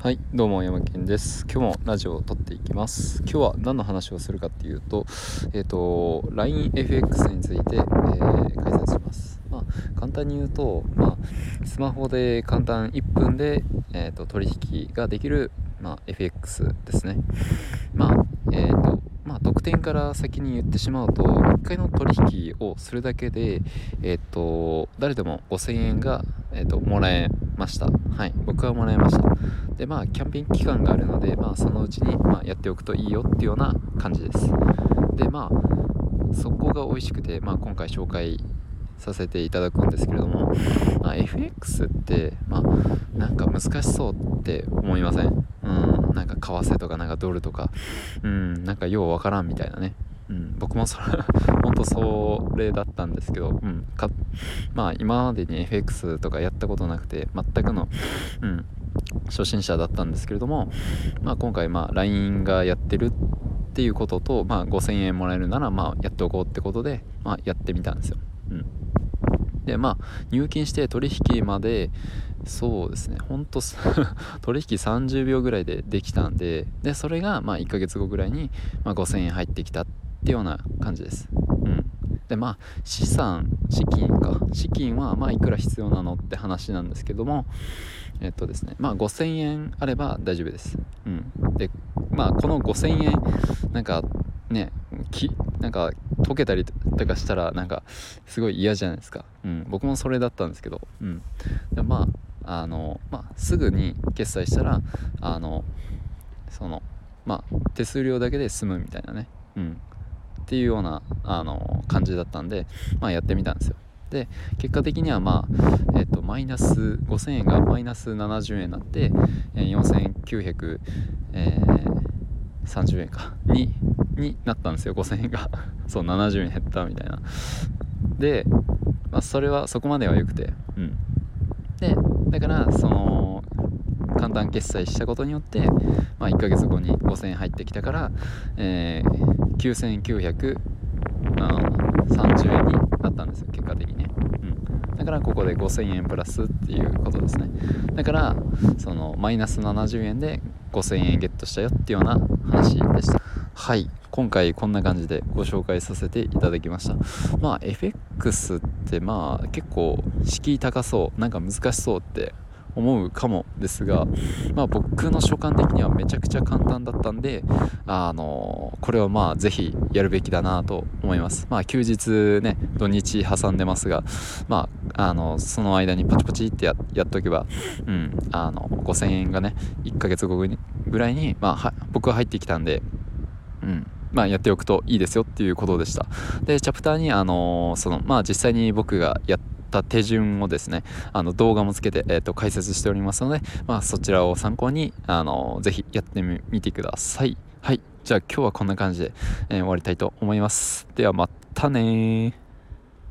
はいどうも山健です。今日もラジオを撮っていきます。今日は何の話をするかっていうとえっ、ー、と LINEFX について、えー、解説します。まあ簡単に言うとまあスマホで簡単1分で、えーと、取引ができる、まあ、FX ですね。まあえっ、ー、とまあ、得点から先に言ってしまうと1回の取引をするだけで、えっ、と誰でも5000円が、えっ、ともらえました。はい。僕はもらいました。でまあキャンペーン期間があるのでまあそのうちに、まあ、やっておくといいよっていうような感じです。でまあそこが美味しくて、まあ、今回紹介させていただくんですけれども、まあ、FX ってまあなんか難しそうって思いません？うん。なんか為替とかなんかドルとか。うん。なんかようわからんみたいなね。ん、僕もそれ本当それだったんですけど、うん、かまあ今までに FX とかやったことなくて全くの、うん、初心者だったんですけれども、まあ、今回まあ LINE がやってるっていうことと、まあ、5000円もらえるならまあやっておこうってことで、まあ、やってみたんですよ。うん、でまあ入金して取引までそうですねほんと取引30秒ぐらいでできたんででそれがまあ1ヶ月後ぐらいに、まあ、5000円入ってきたっていうような感じです。うん。でまあ資産資金か。資金はまあいくら必要なのって話なんですけどもえっとですねまあ5000円あれば大丈夫です。うん、でまあこの5000円なんかねきなんか溶けたりとかしたらなんかすごい嫌じゃないですか、うん、僕もそれだったんですけど、うん、でまああの、まあ、すぐに決済したらあのそのまあ手数料だけで済むみたいなね、うん、っていうようなあの感じだったんで、まあ、やってみたんですよ。で結果的にはまあ、えっ、とマイナス5000円がマイナス70円になって、4930円か。にになったんですよ5000円が。そう70円減ったみたいな。で、まあ、それはそこまでは良くて。うん。でだからその簡単決済したことによって、まあ、1ヶ月後に5000円入ってきたから、えー、9930円になったんですよ結果的にね、うん、だからここで5000円プラスっていうことですね。だからそのマイナス70円で5000円ゲットしたよっていうような話でした。はい。今回こんな感じでご紹介させていただきました。まあ FX ってまあ結構敷居高そう。なんか難しそうって思うかもですが、まあ、僕の所感的にはめちゃくちゃ簡単だったんで、あのこれはまあぜひやるべきだなと思います。まあ、休日ね、土日挟んでますが、まあ、あのその間にパチパチってややっとけば、うん、あの5000円がね、1ヶ月後ぐらいに、まあ、僕は入ってきたんで、うんまあ、やっておくといいですよっていうことでした。で、チャプターに、あのその、まあ、実際に僕がやってった手順をですねあの動画もつけて、えーと、解説しておりますので、まあ、そちらを参考にあのぜひやってみてください。はい。じゃあ今日はこんな感じで、えー、終わりたいと思います。ではまたね